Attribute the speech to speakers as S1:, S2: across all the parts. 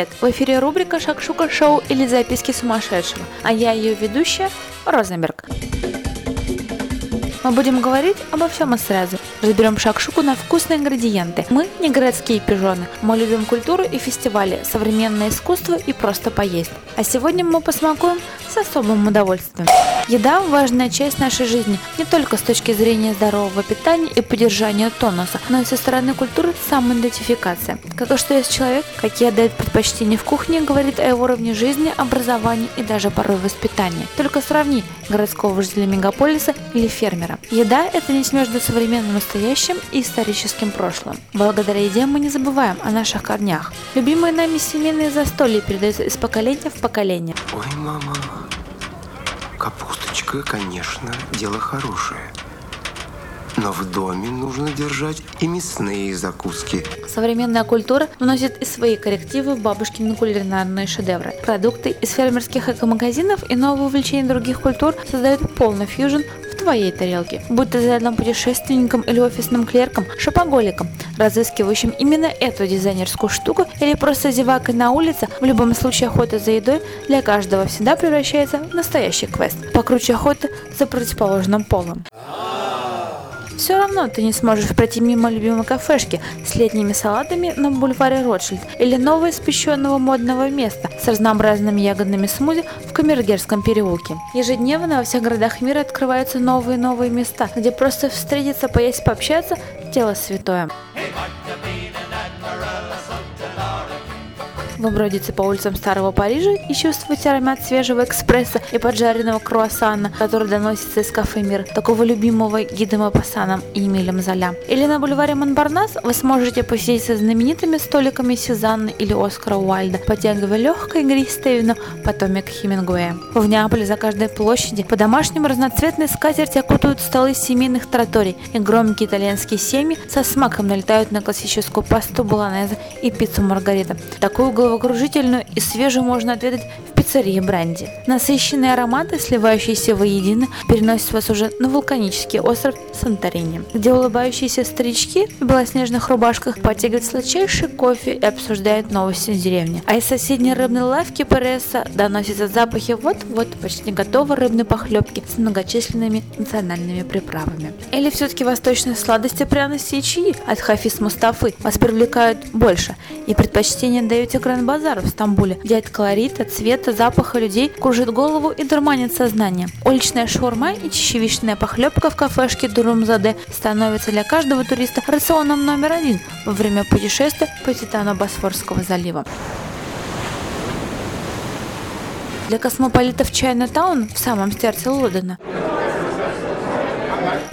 S1: Привет! В эфире рубрика «Шакшука шоу» или «Записки сумасшедшего», а я ее ведущая Розенберг. Мы будем говорить обо всем и сразу. Разберем шакшуку на вкусные ингредиенты. Мы не городские пижоны. Мы любим культуру и фестивали, современное искусство и просто поесть. А сегодня мы посмакуем с особым удовольствием. Еда – важная часть нашей жизни не только с точки зрения здорового питания и поддержания тонуса, но и со стороны культуры самоидентификации. Как и что есть человек, какие отдает предпочтение в кухне, говорит о его уровне жизни, образовании и даже порой воспитании. Только сравни городского жителя мегаполиса или фермера. Еда – это нить между современным настоящим и историческим прошлым. Благодаря еде мы не забываем о наших корнях. Любимые нами семейные застолья передаются из поколения в поколение.
S2: Ой, мама, капусточка, конечно, дело хорошее. Но в доме нужно держать и мясные закуски.
S1: Современная культура вносит и свои коррективы в бабушкины кулинарные шедевры. Продукты из фермерских эко-магазинов и новые увлечения других культур создают полный фьюжн твоей тарелке. Будь ты зарядным путешественником или офисным клерком, шопоголиком, разыскивающим именно эту дизайнерскую штуку или просто зевакой на улице, в любом случае охота за едой для каждого всегда превращается в настоящий квест. Покруче охоты за противоположным полом. Все равно ты не сможешь пройти мимо любимой кафешки с летними салатами на бульваре Ротшильд или нового испещенного модного места с разнообразными ягодными смузи в Камергерском переулке. Ежедневно во всех городах мира открываются новые и новые места, где просто встретиться, поесть, пообщаться – дело святое. Вы бродите по улицам Старого Парижа и чувствуете аромат свежего экспресса и поджаренного круассана, который доносится из кафе «Мир», такого любимого гидом Апасаном и Эмилем Золя. Или на бульваре Монбарнас вы сможете посидеть со знаменитыми столиками Сезанны или Оскара Уальда, потягивая легкое игристое вино потомик Хемингуэя. В Неаполе за каждой площади по-домашнему разноцветные скатерти окутывают столы семейных троторий, и громкие итальянские семьи со смаком налетают на классическую пасту болонезе и пиццу маргарита. Такую головокружительную и свежую можно отведать в пиццерии Бренди. Насыщенные ароматы, сливающиеся воедино, переносят вас уже на вулканический остров Санторини, где улыбающиеся старички в белоснежных рубашках потягивают сладчайший кофе и обсуждают новости деревни. А из соседней рыбной лавки Переса доносятся запахи вот-вот почти готовой рыбной похлебки с многочисленными национальными приправами. Или все-таки восточные сладости, пряности и чаи от Хафиз Мустафы вас привлекают больше, и предпочтение даете Гранд-базар в Стамбуле, где от колорита, цвета, запаха людей кружит голову и дурманит сознание. Уличная шаурма и чечевичная похлебка в кафешке Дурумзаде становится для каждого туриста рационом номер один во время путешествия по Титану Босфорского залива. Для космополитов Чайна-таун в самом сердце Лондона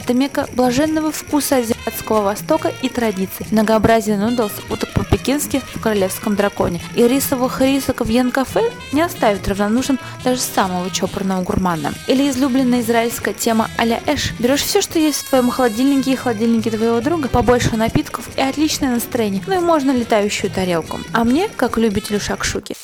S1: это мека блаженного вкуса азиатского востока и традиций. Многообразие нудлс, уток по-пекински в королевском драконе. И рисовых рисок в Ян-кафе не оставит равнодушным даже самого чопорного гурмана. Или излюбленная израильская тема а-ля эш. Берешь все, что есть в твоем холодильнике и холодильнике твоего друга, побольше напитков и отличное настроение, ну и можно летающую тарелку. А мне, как любителю шакшуки,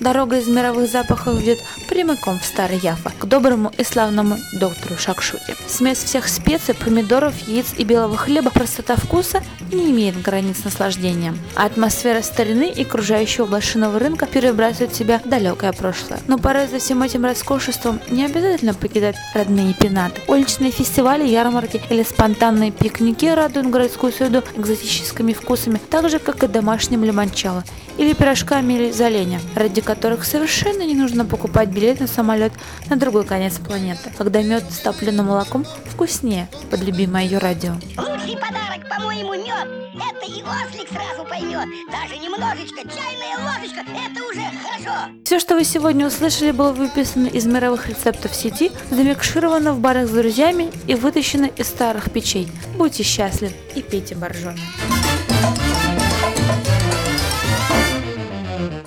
S1: Дорога из мировых запахов ведет прямиком в Старый Яфа, к доброму и славному доктору Шакшуте. Смесь всех специй, помидоров, яиц и белого хлеба, простота вкуса не имеет границ наслаждения. А атмосфера старины и окружающего блошиного рынка перебрасывает тебя в далекое прошлое. Но порой за всем этим роскошеством не обязательно покидать родные пенаты. Уличные фестивали, ярмарки или спонтанные пикники радуют городскую среду экзотическими вкусами, так же, как и домашним лимончало или пирожками из оленя, ради которых совершенно не нужно покупать билет на самолет на другой конец планеты, когда мед с топленым молоком вкуснее под любимое ее радио.
S3: Лучший подарок, по-моему, мед. Это и ослик сразу поймет. Даже немножечко, чайная ложечка, это уже хорошо.
S1: Все, что вы сегодня услышали, было выписано из мировых рецептов сети, замикшировано в барах с друзьями и вытащено из старых печей. Будьте счастливы и пейте боржоми.